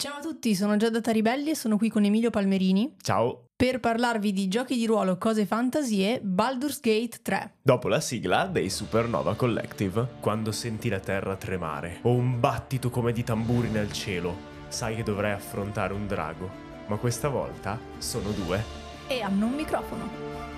Ciao a tutti, sono Giada Ribelli e sono qui con Emilio Palmerini Ciao. per parlarvi di giochi di ruolo, cose fantasy e Baldur's Gate 3. Dopo la sigla dei Supernova Collective, quando senti la terra tremare o un battito come di tamburi nel cielo, sai che dovrai affrontare un drago, ma questa volta sono due. E hanno un microfono.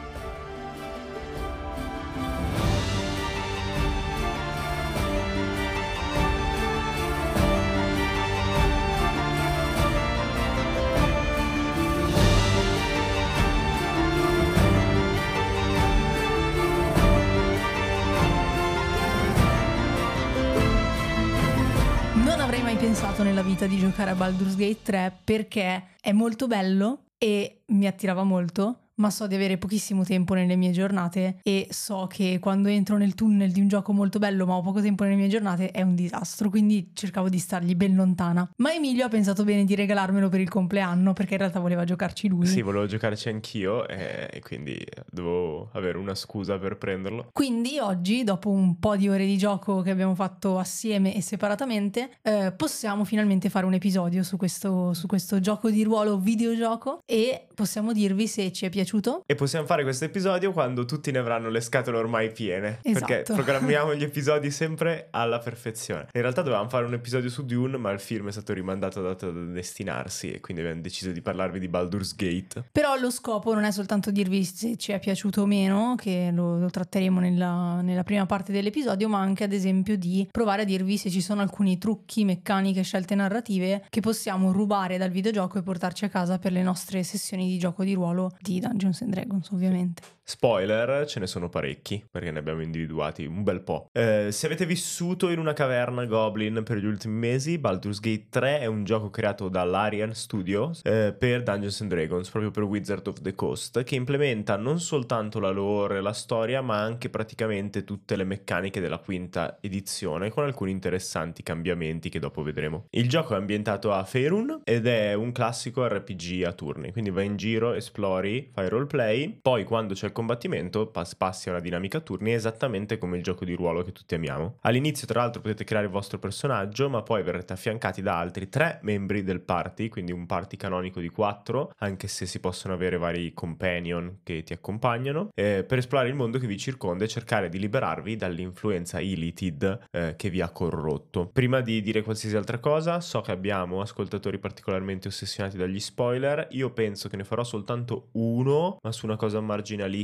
Pensato nella vita di giocare a Baldur's Gate 3 perché è molto bello e mi attirava molto, ma so di avere pochissimo tempo nelle mie giornate e so che quando entro nel tunnel di un gioco molto bello ma ho poco tempo nelle mie giornate è un disastro, quindi cercavo di stargli ben lontana. Ma Emilio ha pensato bene di regalarmelo per il compleanno perché in realtà voleva giocarci lui. Sì, volevo giocarci anch'io e, quindi dovevo avere una scusa per prenderlo. Quindi oggi, dopo un po' di ore di gioco che abbiamo fatto assieme e separatamente, eh, possiamo finalmente fare un episodio su questo, su questo gioco di ruolo videogioco e possiamo dirvi se ci è piaciuto. E possiamo fare questo episodio quando tutti ne avranno le scatole ormai piene. Perché Esatto. programmiamo gli episodi sempre alla perfezione. In realtà dovevamo fare un episodio su Dune, ma il film è stato rimandato dato da destinarsi e quindi abbiamo deciso di parlarvi di Baldur's Gate. Però lo scopo non è soltanto dirvi se ci è piaciuto o meno, che lo, lo tratteremo nella, nella prima parte dell'episodio, ma anche ad esempio di provare a dirvi se ci sono alcuni trucchi, meccaniche, scelte narrative che possiamo rubare dal videogioco e portarci a casa per le nostre sessioni di gioco di ruolo di Dungeons and Dragons, ovviamente. Spoiler, ce ne sono parecchi, perché ne abbiamo individuati un bel po'. Eh, se avete vissuto in una caverna Goblin per gli ultimi mesi, Baldur's Gate 3 è un gioco creato dall'Arian Studios eh, per Dungeons and Dragons, proprio per Wizard of the Coast, che implementa non soltanto la lore e la storia, ma anche praticamente tutte le meccaniche della quinta edizione, con alcuni interessanti cambiamenti che dopo vedremo. Il gioco è ambientato a Faerun ed è un classico RPG a turni, quindi vai in giro, esplori, fai roleplay, poi quando c'è il combattimento pas- passi a una dinamica turni esattamente come il gioco di ruolo che tutti amiamo. All'inizio tra l'altro potete creare il vostro personaggio, ma poi verrete affiancati da altri tre membri del party, quindi un party canonico di quattro, anche se si possono avere vari companion che ti accompagnano, eh, per esplorare il mondo che vi circonda e cercare di liberarvi dall'influenza Illithid eh, che vi ha corrotto. Prima di dire qualsiasi altra cosa, so che abbiamo ascoltatori particolarmente ossessionati dagli spoiler, io penso che ne farò soltanto uno, ma su una cosa marginalissima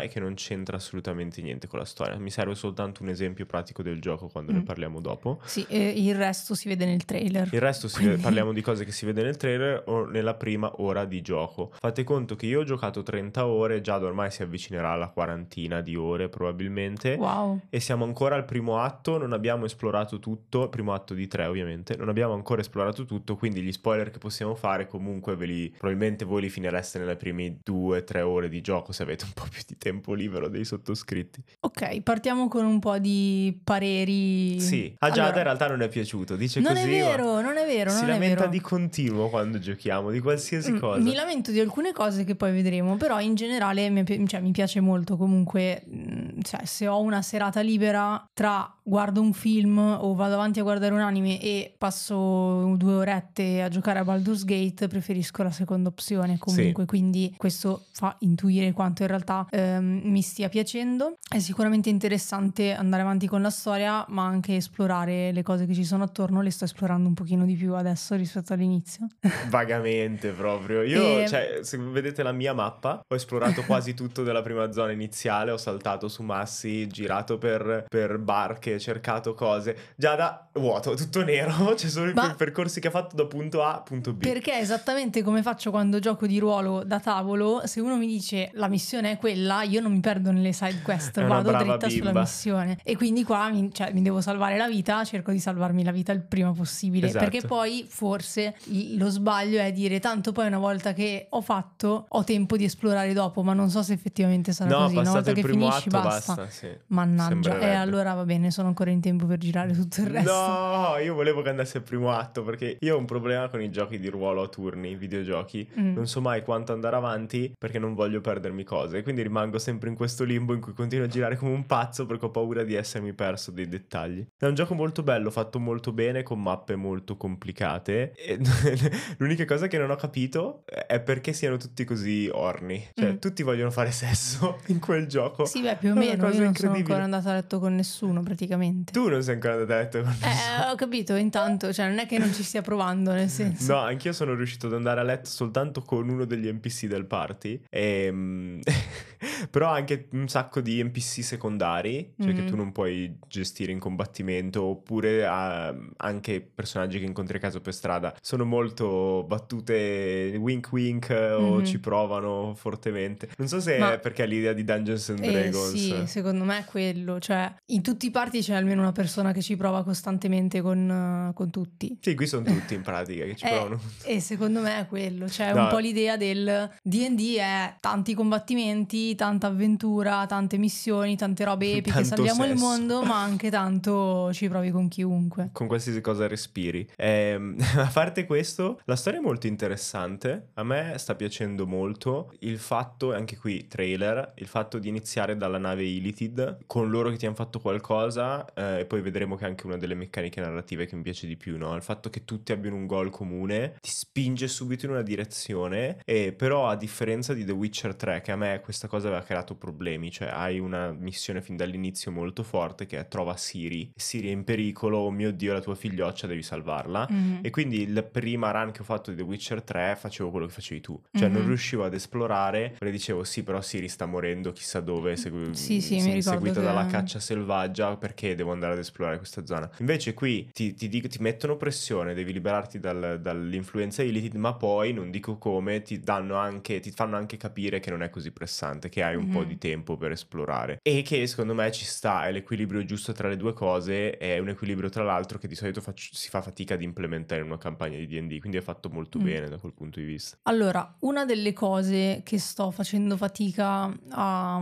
e che non c'entra assolutamente niente con la storia. Mi serve soltanto un esempio pratico del gioco quando ne Mm. parliamo dopo. Sì, e il resto si vede nel trailer. Il resto si Quindi- parliamo di cose che si vede nel trailer o nella prima ora di gioco. Fate conto che io ho giocato 30 ore, già ormai si avvicinerà alla quarantina di ore probabilmente. Wow. E siamo ancora al primo atto, non abbiamo esplorato tutto, primo atto di tre ovviamente, non abbiamo ancora esplorato tutto, quindi gli spoiler che possiamo fare comunque ve li, probabilmente voi li finireste nelle prime due, tre ore di gioco se avete un po' più di tempo libero dei sottoscritti. Ok, partiamo con un po' di pareri. Sì, a Giada Allora, in realtà non è piaciuto, dice Non così. è ma vero, non è vero, si non è lamenta vero. di continuo quando giochiamo, di qualsiasi Mm, cosa. Mi lamento di alcune cose che poi vedremo, però in generale mi, cioè, mi piace molto comunque, mm, cioè, se ho una serata libera tra guardo un film o vado avanti a guardare un anime e passo due orette a giocare a Baldur's Gate, preferisco la seconda opzione comunque, quindi questo fa intuire quanto in realtà ehm, mi stia piacendo. È sicuramente interessante andare avanti con la storia, ma anche esplorare le cose che ci sono attorno, le sto esplorando un pochino di più adesso rispetto all'inizio. Vagamente proprio. Io, E- cioè, se vedete la mia mappa, ho esplorato quasi tutto della prima zona iniziale, ho saltato su massi, girato per, per barche, cercato cose. Già da vuoto, tutto nero, ci sono Ma- i percorsi che ha fatto da punto A a punto B. Perché esattamente come faccio quando gioco di ruolo da tavolo, se uno mi dice la missione è quella, io non mi perdo nelle side quest, vado dritta sulla bimba. missione. E quindi qua mi, cioè, mi devo salvare la vita, cerco di salvarmi la vita il prima possibile. Esatto. Perché poi forse lo sbaglio è dire tanto poi una volta che ho fatto ho tempo di esplorare dopo, ma non so se effettivamente sarà no, così. Una volta che finisci atto basta. basta, sì. Mannaggia, e Sembrerebbe. allora va bene, sono ancora in tempo per girare tutto il resto. No, io volevo che andasse al primo atto perché io ho un problema con i giochi di ruolo a turni, i videogiochi. Mm. Non so mai quanto andare avanti perché non voglio perdermi cose. Quindi rimango sempre in questo limbo in cui continuo a girare come un pazzo perché ho paura di essermi perso dei dettagli. È un gioco molto bello, fatto molto bene, con mappe molto complicate. E l'unica cosa che non ho capito è perché siano tutti così orni. Cioè, Mm. tutti vogliono fare sesso in quel gioco. Sì, beh, più o meno. Io non sono ancora andata a letto con nessuno, praticamente. Tu non sei ancora andato a letto. Eh, ho capito, intanto, cioè non è che non ci stia provando, nel senso. No, anch'io sono riuscito ad andare a letto soltanto con uno degli NPC del party. Ehm, Però anche un sacco di NPC secondari, cioè che Mhm. tu non puoi gestire in combattimento, oppure ah, anche personaggi che incontri a caso per strada. Sono molto battute wink wink eh, o Mhm. ci provano fortemente. Non so se Ma- è perché è l'idea di Dungeons and Eh, Dragons. sì, secondo me è quello. Cioè, in tutti i party c'è almeno una persona che ci prova costantemente con, eh, con tutti. Sì, qui sono tutti in pratica che ci Eh, provano. E secondo me è quello, cioè No. un po' l'idea del D&D è tanti combattimenti, tanta avventura, tante missioni, tante robe epiche, Tanto salviamo il sesso. mondo, ma anche tanto ci provi con chiunque. con qualsiasi cosa respiri. Ehm, a parte questo, la storia è molto interessante. A me sta piacendo molto il fatto, anche qui trailer, il fatto di iniziare dalla nave Illithid con loro che ti hanno fatto qualcosa eh, e poi vedremo che è anche una delle meccaniche narrative che mi piace di più, no? Il fatto che tutti abbiano un goal comune ti spinge subito in una direzione e però a differenza di The Witcher 3 che a me questa cosa aveva creato problemi, cioè hai una missione fin dall'inizio molto forte che è trova Siri, Siri è in pericolo, oh mio dio la tua figlioccia devi salvarla. Mhm. E quindi la prima run che ho fatto di The Witcher 3 facevo quello che facevi tu, cioè non Mhm. riuscivo ad esplorare, perché dicevo sì però Siri sta morendo chissà dove, segu- Sì, sì, seguita che- dalla caccia selvaggia perché devo andare ad esplorare questa zona. Invece qui ti, ti dico- ti mettono pressione, devi liberarti dal- dall'influenza Illithid, ma poi non dico come, ti danno anche, ti fanno anche capire che non è così pressante, che hai un po' Mhm. di tempo per esplorare. E che secondo me ci sta, è l'equilibrio giusto tra le due cose, è un equilibrio tra l'altro che di solito faccio- si fa fatica ad implementare in una campagna di D&D, quindi è fatto molto Mm. bene da quel punto di vista. Allora, una delle cose che sto facendo fatica a-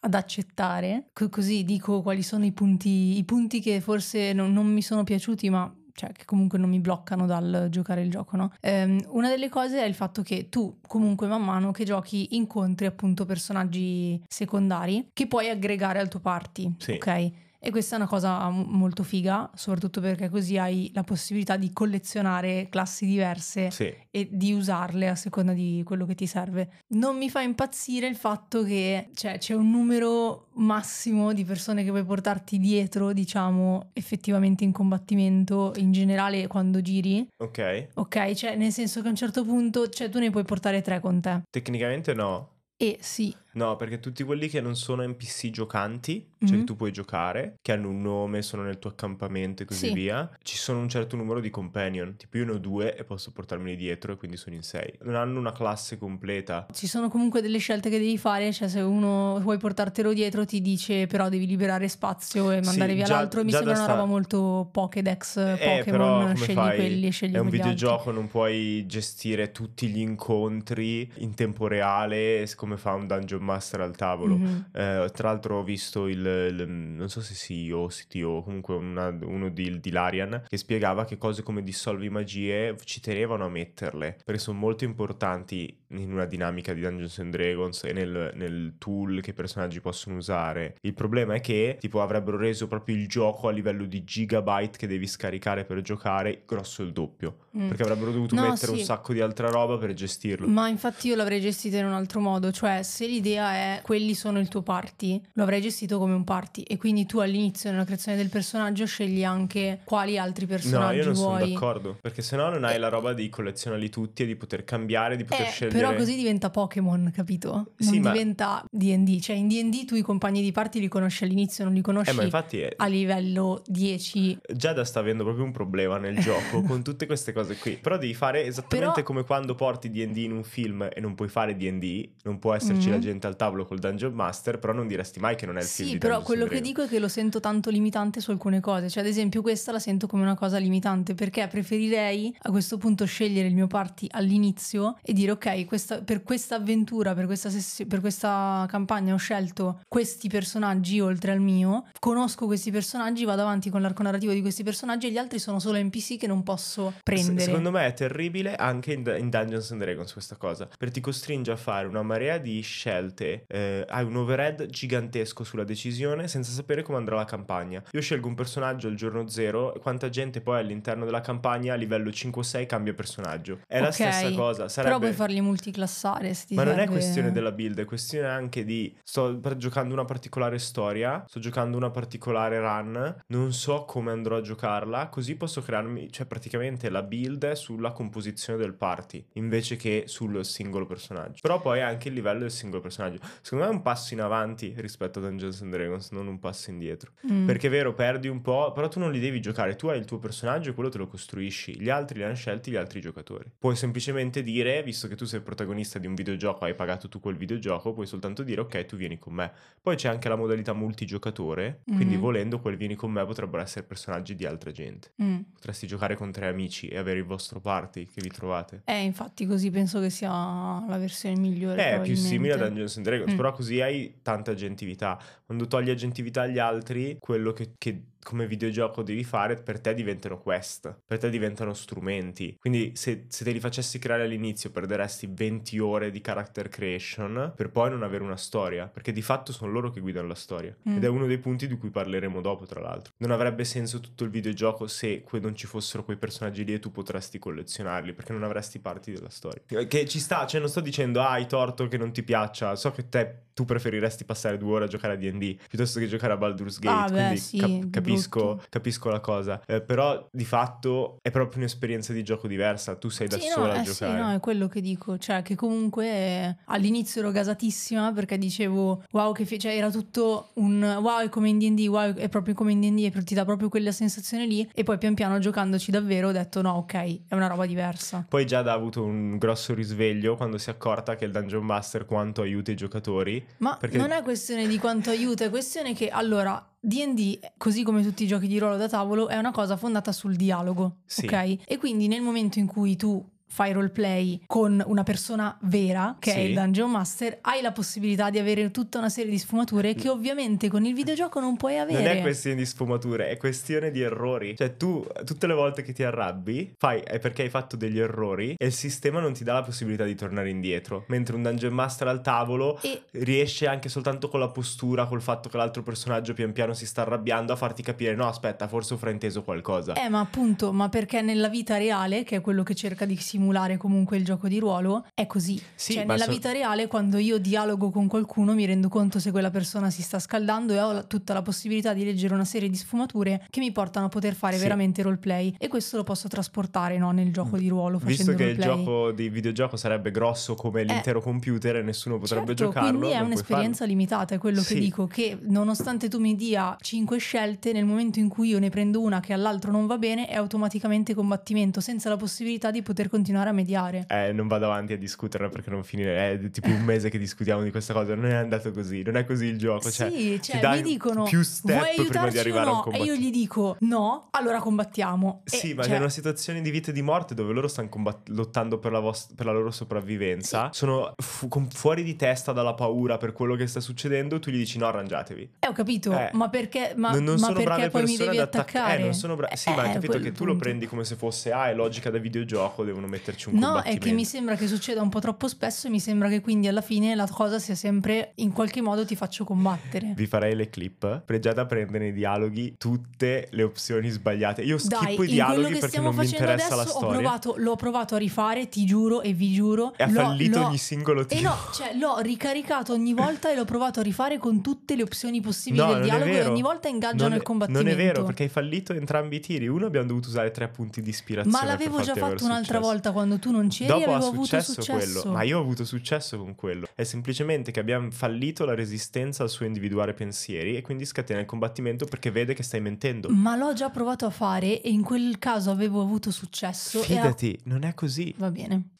ad accettare, co- così dico quali sono i punti, i punti che forse non, non mi sono piaciuti, ma cioè, che comunque non mi bloccano dal giocare il gioco, no? Ehm, una delle cose è il fatto che tu, comunque, man mano che giochi, incontri appunto personaggi secondari che puoi aggregare al tuo party, Sì. ok? E questa è una cosa molto figa, soprattutto perché così hai la possibilità di collezionare classi diverse Sì, e di usarle a seconda di quello che ti serve. Non mi fa impazzire il fatto che cioè, c'è un numero massimo di persone che puoi portarti dietro, diciamo, effettivamente in combattimento, in generale quando giri. ok. Ok, cioè nel senso che a un certo punto cioè, tu ne puoi portare tre con te. Tecnicamente no. E sì, No, perché tutti quelli che non sono NPC giocanti, cioè Mhm. che tu puoi giocare, che hanno un nome, sono nel tuo accampamento e così Sì. via, ci sono un certo numero di companion. Tipo io ne ho due e posso portarmeli dietro e quindi sono in sei. Non hanno una classe completa. ci sono comunque delle scelte che devi fare, cioè se uno vuoi portartelo dietro ti dice però devi liberare spazio e Sì, mandare via già- l'altro, mi sembra una sta- roba molto Pokédex, Eh, Pokémon, scegli fai? quelli e scegli È un quegli altri. videogioco, non puoi gestire tutti gli incontri in tempo reale come fa un Dungeon Master al tavolo. Mhm. Eh, tra l'altro ho visto il, il- non so se CEO o CTO, comunque una- uno di, di Larian, che spiegava che cose come dissolvi magie ci tenevano a metterle, perché sono molto importanti in una dinamica di Dungeons and Dragons e nel, nel tool che i personaggi possono usare. Il problema è che tipo avrebbero reso proprio il gioco a livello di gigabyte che devi scaricare per giocare grosso il doppio, Mm. perché avrebbero dovuto No, mettere un sì. sacco di altra roba per gestirlo. Ma infatti io l'avrei gestito in un altro modo, cioè se l'idea è quelli sono il tuo party, lo avrei gestito come un party e quindi tu all'inizio nella creazione del personaggio scegli anche quali altri No, personaggi io non sono vuoi. d'accordo, perché sennò non hai Eh. la roba di collezionarli tutti e di poter cambiare, di poter Eh, scegliere. però così diventa Pokémon, capito? Non Sì, ma- diventa D&D, cioè in D&D tu i compagni di party li conosci all'inizio, non li conosci Eh, ma infatti è- a livello 10. Giada sta avendo proprio un problema nel gioco con tutte queste cose qui. Però devi fare esattamente Però- come quando porti D&D in un film e non puoi fare D&D, non può esserci Mhm. la gente direttamente al tavolo col Dungeon Master, però non diresti mai che non è il sì, film di però quello and che dico è che lo sento tanto limitante su alcune cose. Cioè, ad esempio, questa la sento come una cosa limitante perché preferirei a questo punto scegliere il mio party all'inizio e dire: Ok, questa- per questa avventura, per questa, sessi- per questa campagna ho scelto questi personaggi oltre al mio. Conosco questi personaggi, vado avanti con l'arco narrativo di questi personaggi e gli altri sono solo NPC che non posso prendere. Secondo me è terribile anche in, in Dungeons and Dragons questa cosa, perché ti costringe a fare una marea di scelte, eh, hai un overhead gigantesco sulla decisione senza sapere come andrà la campagna. Io scelgo un personaggio al giorno zero e quanta gente poi all'interno della campagna a livello 5-6 cambia personaggio. È la Ok, stessa cosa, sarebbe... Però puoi farli multiclassare. Se ti Ma non è serve- questione della build, è questione anche di sto giocando una particolare storia, sto giocando una particolare run, non so come andrò a giocarla, così posso crearmi, cioè praticamente la build è sulla composizione del party, invece che sul singolo personaggio. Però poi anche il livello del singolo personaggio. Secondo me è un passo in avanti rispetto a Dungeons and Dragons, non un passo indietro. Mm. Perché è vero, perdi un po', però tu non li devi giocare, tu hai il tuo personaggio e quello te lo costruisci, gli altri li hanno scelti gli altri giocatori. Puoi semplicemente dire, visto che tu sei il protagonista di un videogioco, hai pagato tu quel videogioco, puoi soltanto dire ok, tu vieni con me. Poi c'è anche la modalità multigiocatore, quindi Mhm. volendo quel vieni con me potrebbero essere personaggi di altra gente. Mm. Potresti giocare con tre amici e avere il vostro party che vi trovate. Eh, infatti, così penso che sia la versione migliore. È più simile a probabilmente. Dungeons and Dragons, Mm. però così hai tanta agentività. Quando togli agentività agli altri, quello che, che come videogioco devi fare per te diventano quest, per te diventano strumenti. Quindi se, se te li facessi creare all'inizio perderesti 20 ore di character creation per poi non avere una storia, perché di fatto sono loro che guidano la storia. Mm. Ed è uno dei punti di cui parleremo dopo, tra l'altro. Non avrebbe senso tutto il videogioco se que- non ci fossero quei personaggi lì e tu potresti collezionarli, perché non avresti parti della storia. Che ci sta, cioè non sto dicendo ah hai torto che non ti piaccia, so che te tu preferiresti passare due ore a giocare a D&D piuttosto che giocare a Baldur's Gate, Ah, beh, quindi sì, cap- di capisco, brutto. capisco la cosa. Eh, però di fatto è proprio un'esperienza di gioco diversa, tu sei da Sì, sola no, a eh, sì, giocare. no, è quello che dico. Cioè, che comunque eh, all'inizio ero gasatissima perché dicevo, wow, che fi-", cioè, era tutto un wow, è come in DD, wow, è proprio come in DD, e ti dà proprio quella sensazione lì. E poi pian piano giocandoci davvero ho detto, no, ok, è una roba diversa. Poi Giada ha avuto un grosso risveglio quando si è accorta che il Dungeon Master quanto aiuta i giocatori. Ma Perché- non è questione di quanto aiuta, è questione che allora. DD, così come tutti i giochi di ruolo da tavolo, è una cosa fondata sul dialogo, Sì. ok? E quindi nel momento in cui tu fai roleplay con una persona vera, che è Sì. il Dungeon Master, hai la possibilità di avere tutta una serie di sfumature che ovviamente con il videogioco non puoi avere. Non è questione di sfumature, è questione di errori. Cioè, tu tutte le volte che ti arrabbi, fai è perché hai fatto degli errori e il sistema non ti dà la possibilità di tornare indietro. Mentre un dungeon master al tavolo E riesce anche soltanto con la postura, col fatto che l'altro personaggio pian piano si sta arrabbiando, a farti capire: no, aspetta, forse ho frainteso qualcosa. Eh, ma appunto, ma perché nella vita reale, che è quello che cerca di simulare comunque il gioco di ruolo, è così. Sì, cioè, nella so- vita reale, quando io dialogo con qualcuno, mi rendo conto se quella persona si sta scaldando e ho la- tutta la possibilità di leggere una serie di sfumature che mi portano a poter fare Sì. veramente roleplay. E questo lo posso trasportare no, nel gioco di ruolo. Visto che il roleplay. gioco di videogioco sarebbe grosso come l'intero computer e nessuno potrebbe Certo, giocarlo, quindi è un'esperienza limitata, è quello Sì. che dico, che nonostante tu mi dia 5 scelte, nel momento in cui io ne prendo una che all'altro non va bene, è automaticamente combattimento, senza la possibilità di poter continuare a mediare. Eh, non vado avanti a discuterne perché non finire. È tipo un mese che discutiamo di questa cosa. Non è andato così. Non è così il gioco. Cioè, sì, cioè mi dicono più step vuoi prima di arrivare o a un no? E io gli dico no, allora combattiamo. E, Sì, ma cioè, c'è una situazione di vita e di morte dove loro stanno combat- lottando per la, vos- per la loro sopravvivenza. Sono fu- fuori di testa dalla paura per quello che sta succedendo. Tu gli dici no, arrangiatevi. eh, ho capito, Eh, ma perché, ma, non, non ma sono brave persone ad attac- attaccare? Eh, non sono bra- sì, ma hai Eh, capito che tu lo punto. prendi come se fosse, ah, è logica da videogioco, devono metterci un No, è che mi sembra che succeda un po' troppo spesso e mi sembra che quindi alla fine la cosa sia sempre in qualche modo ti faccio combattere. Vi farei le clip, pregiate a prendere nei dialoghi tutte le opzioni sbagliate. Io schippo Dai, i dialoghi che perché stiamo non mi facendo interessa adesso la ho storia. provato, l'ho provato a rifare, ti giuro e vi giuro. E ha fallito l'ho- ogni singolo E tiro. no, cioè l'ho ricaricato ogni volta e l'ho provato a rifare con tutte le opzioni possibili No, del dialogo e ogni volta ingaggiano non il combattimento. Non è vero, perché hai fallito entrambi i tiri. Uno abbiamo dovuto usare tre punti di ispirazione. Ma l'avevo già fatto un'altra volta volta quando tu non c'eri Dopo ha successo, successo. quello, ma io ho avuto successo con quello. È semplicemente che abbiamo fallito la resistenza al suo individuare pensieri e quindi scatena il combattimento perché vede che stai mentendo. Ma l'ho già provato a fare e in quel caso avevo avuto successo. Fidati, non è così. Va bene.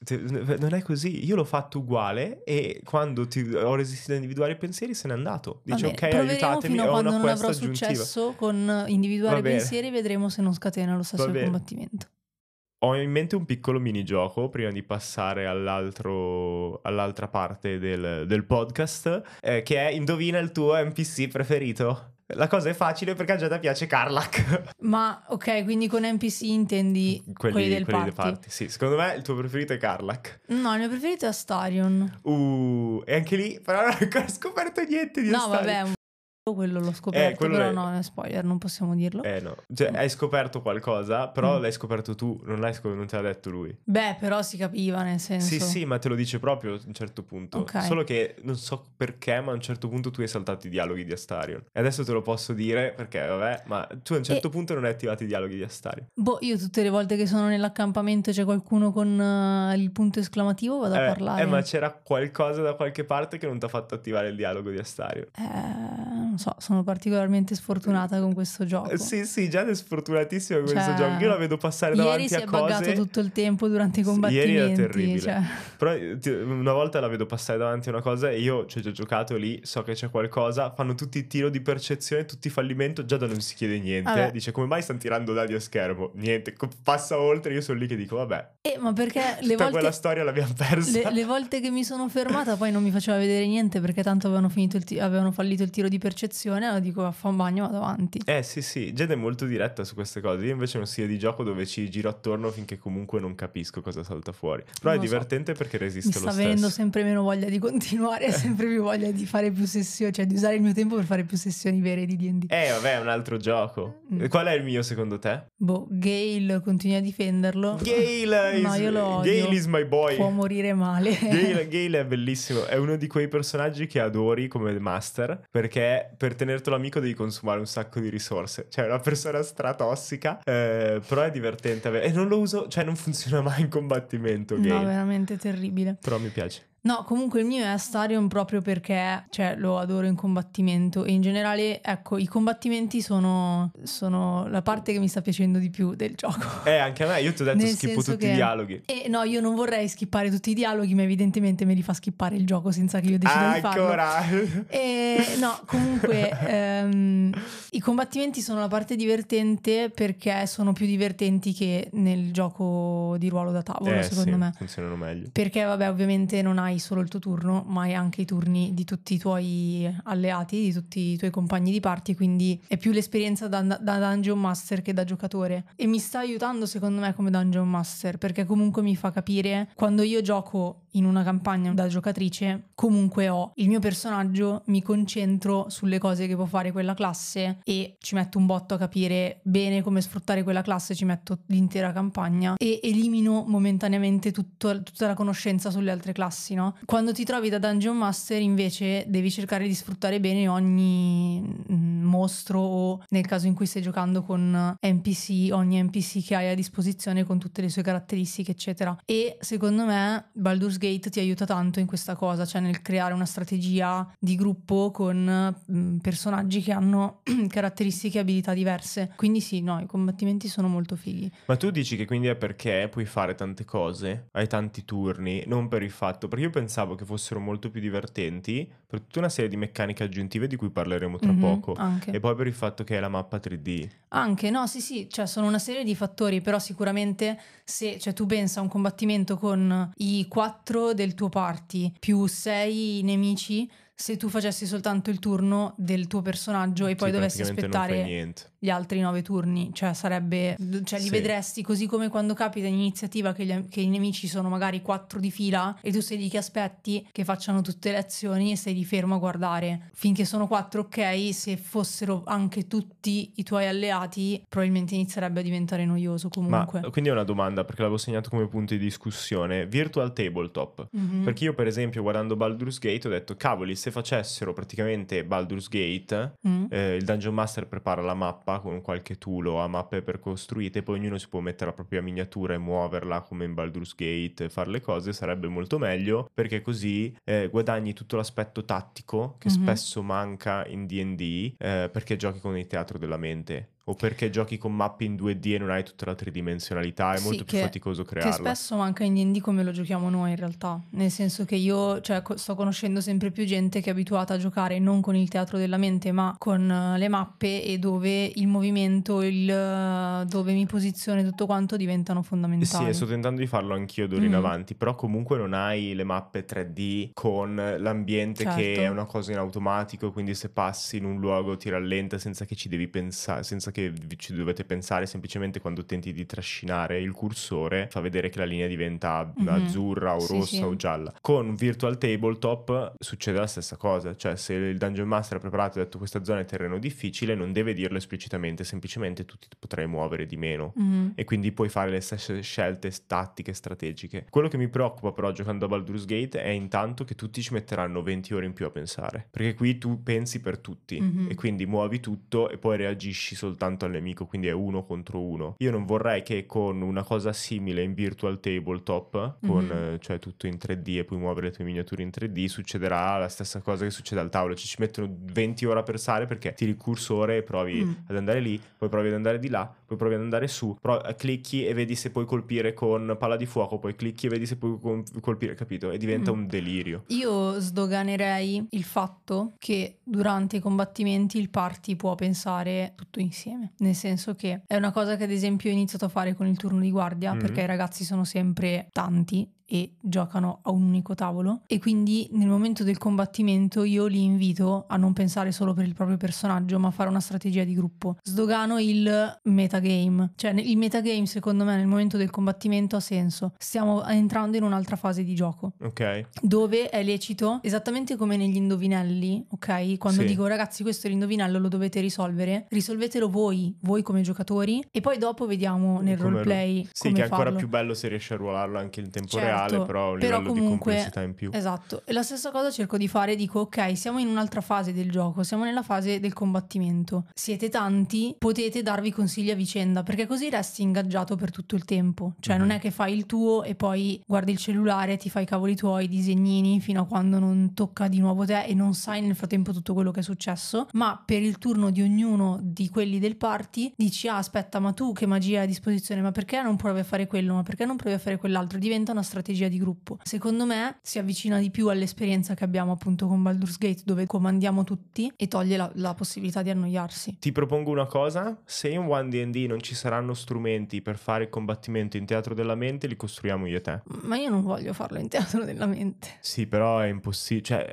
Non è così. Io l'ho fatto uguale e quando ti- ho resistito a individuare i pensieri se n'è andato. Dice ok, aiutatemi, fino a quando non avrò aggiuntiva. successo con individuare pensieri vedremo se non scatena lo stesso combattimento. Ho in mente un piccolo minigioco prima di passare all'altro- all'altra parte del, del podcast, eh, che è indovina il tuo NPC preferito. La cosa è facile perché a Giada piace Carlac. Ma ok, quindi con NPC intendi quelli, del quelli party. Sì, secondo me il tuo preferito è Carlac. No, il mio preferito è Astarion. Uh, e anche lì, però non ho ancora scoperto niente di No, Astarion. vabbè, un quello l'ho scoperto, quello però è- no, è spoiler, non possiamo dirlo. Eh no, cioè hai scoperto qualcosa, però Mm. l'hai scoperto tu, non, l'hai scop- non te l'ha detto lui. Beh, però si capiva nel senso. Sì, sì, ma te lo dice proprio a un certo punto. Ok. Solo che non so perché, ma a un certo punto tu hai saltato i dialoghi di Astarion. E adesso te lo posso dire perché, vabbè, ma tu a un certo E- punto non hai attivato i dialoghi di Astarion. Boh, io tutte le volte che sono nell'accampamento c'è qualcuno con eh, il punto esclamativo vado a Eh, parlare. eh, ma c'era qualcosa da qualche parte che non ti ha fatto attivare il dialogo di Astarion. Eh, non so, sono particolarmente sfortunata con questo gioco. Eh, Sì, sì, già è sfortunatissimo con Cioè, questo gioco. Io la vedo passare Ieri davanti si a è buggato cose. tutto il tempo durante i combattimenti. Ieri era terribile. cioè. Però eh, ti- una volta la vedo passare davanti a una cosa e io ci ho già giocato lì, so che c'è qualcosa, fanno tutti il tiro di percezione, tutti fallimento, già da non si chiede niente. Vabbè. Dice come mai stanno tirando dadi a schermo? Niente, passa oltre, io sono lì che dico vabbè, Eh, ma perché le volte, quella storia l'abbiamo persa. le, le volte che mi sono fermata poi non mi faceva vedere niente perché tanto avevano, ti- avevano fallito il tiro di percezione, allora dico a fa un bagno vado avanti. Eh sì sì, Jed è molto diretta su queste cose, io invece ho un stile di gioco dove ci giro attorno finché comunque non capisco cosa salta fuori. Però Non è lo so. divertente perché Mi resiste sta lo venendo stesso. sempre meno voglia di continuare sempre più voglia di fare più sessioni, cioè di usare il mio tempo per fare più sessioni vere di D&D. Eh vabbè, è un altro gioco. Mm. Qual è il mio secondo te? Boh, Gale continua a difenderlo. Gale is, No, io lo odio. Gale is my boy. Può morire male. Gale, Gale è bellissimo, è uno di quei personaggi che adori come master perché per tenertelo amico devi consumare un sacco di risorse. Cioè, è una persona stratossica, eh, però è divertente. E non lo uso, cioè, non funziona mai in combattimento. No, Gale. veramente terribile. Però mi piace. No, comunque il mio è Astarion proprio perché cioè, lo adoro in combattimento e in generale, ecco, i combattimenti sono, sono la parte che mi sta piacendo di più del gioco. Eh, anche a me, io ti ho detto Nel schippo tutti che- i dialoghi. E no, io non vorrei skippare tutti i dialoghi, ma evidentemente me li fa skippare il gioco senza che io decida di farlo. Ancora. E no, comunque ehm, i combattimenti sono la parte divertente perché sono più divertenti che nel gioco di ruolo da tavolo, Eh, secondo sì, me. funzionano meglio. Perché, vabbè, ovviamente non hai solo il tuo turno, ma hai anche i turni di tutti i tuoi alleati, di tutti i tuoi compagni di party, quindi è più l'esperienza da, da Dungeon Master che da giocatore. E mi sta aiutando, secondo me, come Dungeon Master, perché comunque mi fa capire quando io gioco in una campagna da giocatrice, comunque ho il mio personaggio, mi concentro sulle cose che può fare quella classe e ci metto un botto a capire bene come sfruttare quella classe, ci metto l'intera campagna e elimino momentaneamente tutto- tutta la conoscenza sulle altre classi, no? Quando ti trovi da Dungeon Master invece devi cercare di sfruttare bene ogni mm, mostro o nel caso in cui stai giocando con NPC, ogni NPC che hai a disposizione con tutte le sue caratteristiche, eccetera. E secondo me Baldur's Gate ti aiuta tanto in questa cosa, cioè nel creare una strategia di gruppo con mm, personaggi che hanno caratteristiche e abilità diverse. Quindi sì, no, i combattimenti sono molto fighi. Ma tu dici che quindi è perché puoi fare tante cose, hai tanti turni, non per il fatto, perché io pensavo che fossero molto più divertenti per tutta una serie di meccaniche aggiuntive di cui parleremo tra Mhm, poco. Anche. E poi per il fatto che è la mappa 3D. Anche, no, sì, sì, cioè sono una serie di fattori, però sicuramente se cioè, tu pensa a un combattimento con i quattro del tuo party più sei nemici, se tu facessi soltanto il turno del tuo personaggio e poi Sì, dovessi aspettare niente. Gli altri nove turni, cioè sarebbe, cioè li Sì. vedresti così come quando capita in iniziativa che, gli- che i nemici sono magari quattro di fila e tu sei lì che aspetti che facciano tutte le azioni e sei lì fermo a guardare. Finché sono quattro, ok, se fossero anche tutti i tuoi alleati, probabilmente inizierebbe a diventare noioso comunque. Ma quindi è una domanda, perché l'avevo segnato come punto di discussione. Virtual tabletop. Mhm. Perché io, per esempio, guardando Baldur's Gate, ho detto, cavoli, se facessero praticamente Baldur's Gate, Mm. eh, il Dungeon Master prepara la mappa con qualche tool o a mappe precostruite, poi ognuno si può mettere la propria miniatura e muoverla come in Baldur's Gate, fare le cose, sarebbe molto meglio perché così eh, guadagni tutto l'aspetto tattico che Mhm. spesso manca in D&D eh, perché giochi con il teatro della mente o perché giochi con mappe in 2D e non hai tutta la tridimensionalità, è Sì, molto più che- faticoso Che crearla. spesso manca in D&D come lo giochiamo noi in realtà, nel senso che io cioè, sto conoscendo sempre più gente che è abituata a giocare non con il teatro della mente ma con eh, le mappe e dove il movimento, il, eh, dove mi posiziono e tutto quanto diventano Sì, fondamentali. e sto tentando di farlo anch'io d'ora in Mm. avanti, però comunque non hai le mappe 3D con l'ambiente che Certo. è una cosa in automatico, quindi se passi in un luogo ti rallenta senza che ci devi pensare, senza che vi- ci dovete pensare, semplicemente quando tenti di trascinare il cursore fa vedere che la linea diventa Mhm. azzurra o Sì, rossa sì. o gialla. Con Virtual Tabletop succede la stessa cosa, cioè se il Dungeon Master ha preparato e ha detto questa zona è terreno difficile, non deve dirlo esplicitamente, semplicemente tu ti potrai muovere di meno Mhm. e quindi puoi fare le stesse scelte tattiche, strategiche. Quello che mi preoccupa però giocando a Baldur's Gate è intanto che tutti ci metteranno 20 ore in più a pensare, perché qui tu pensi per tutti Mhm. e quindi muovi tutto e poi reagisci soltanto al nemico, quindi è uno contro uno. Io non vorrei che con una cosa simile in Virtual Tabletop, con Mhm. eh, cioè tutto in 3D e puoi muovere le tue miniature in 3D, succederà la stessa cosa che succede al tavolo, cioè ci mettono 20 ore a pensare perché tiri il cursore e provi Mm. ad andare lì, poi provi ad andare di là, poi provi ad andare su, pro- clicchi e vedi se puoi colpire con palla di fuoco, poi clicchi e vedi se puoi colpire, capito? E diventa Mm. un delirio. Io sdoganerei il fatto che durante i combattimenti il party può pensare tutto insieme, nel senso che è una cosa che ad esempio ho iniziato a fare con il turno di guardia, Mhm. perché i ragazzi sono sempre tanti e giocano a un unico tavolo e quindi nel momento del combattimento io li invito a non pensare solo per il proprio personaggio ma a fare una strategia di gruppo sdogano il metagame cioè il metagame secondo me nel momento del combattimento ha senso stiamo entrando in un'altra fase di gioco Ok? dove è lecito, esattamente come negli indovinelli, ok? Quando Sì. dico ragazzi questo è l'indovinello, lo dovete risolvere, risolvetelo voi, voi come giocatori e poi dopo vediamo nel Come roleplay Sì, come che è ancora farlo. più bello se riesci a ruolarlo anche in tempo Certo, reale, però un però livello di comunque- complessità in più. Esatto, e la stessa cosa cerco di fare, dico ok, siamo in un'altra fase del gioco, siamo nella fase del combattimento, siete tanti, potete darvi consigli a vicenda, perché così resti ingaggiato per tutto il tempo, cioè non Mhm. è che fai il tuo e poi guardi il cellulare, ti fai i cavoli tuoi, i disegnini fino a quando non tocca di nuovo te e non sai nel frattempo tutto quello che è successo, ma per il turno di ognuno di quelli del party dici ah aspetta ma tu che magia hai a disposizione, ma perché non provi a fare quello, ma perché non provi a fare quell'altro, diventa una strategia di gruppo. Secondo me si avvicina di più all'esperienza che abbiamo appunto con Baldur's Gate dove comandiamo tutti e toglie la, la possibilità di annoiarsi. Ti propongo una cosa, se in One D&D non ci saranno strumenti per fare il combattimento in teatro della mente, li costruiamo io e te. Ma io non voglio farlo in teatro della mente. Sì, però è impossibile, cioè,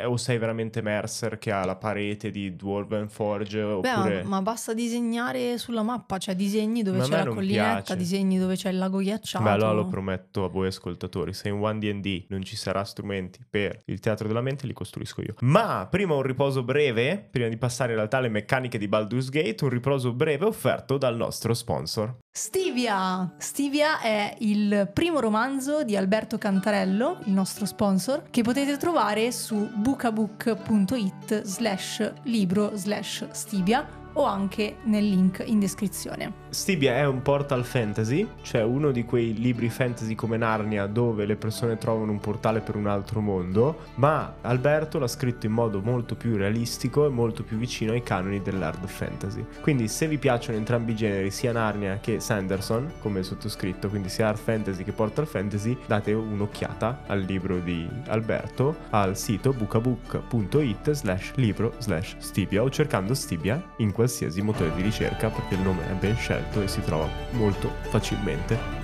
è- o sei veramente Mercer che ha la parete di Dwarven Forge, Beh, oppure... ma, ma basta disegnare sulla mappa, cioè disegni dove Ma c'è la collinetta, piace. disegni dove c'è il lago ghiacciato. Beh, allora lo prometto a voi ascoltatori, se in One D&D non ci sarà strumenti per il teatro della mente, li costruisco io. Ma prima un riposo breve, prima di passare in realtà alle meccaniche di Baldur's Gate, un riposo breve offerto dal nostro sponsor. Stevia! Stevia è il primo romanzo di Alberto Cantarello, il nostro sponsor, che potete trovare su bookabook.it slash libro slash Stevia o anche nel link in descrizione. Stibia è un portal fantasy, cioè uno di quei libri fantasy come Narnia dove le persone trovano un portale per un altro mondo, ma Alberto l'ha scritto in modo molto più realistico e molto più vicino ai canoni dell'hard fantasy. Quindi se vi piacciono entrambi i generi, sia Narnia che Sanderson, come sottoscritto, quindi sia hard fantasy che portal fantasy, date un'occhiata al libro di Alberto al sito bookabook.it slash libro slash Stibia o cercando Stibia in qualsiasi motore di ricerca perché il nome è ben scelto e si trova molto facilmente.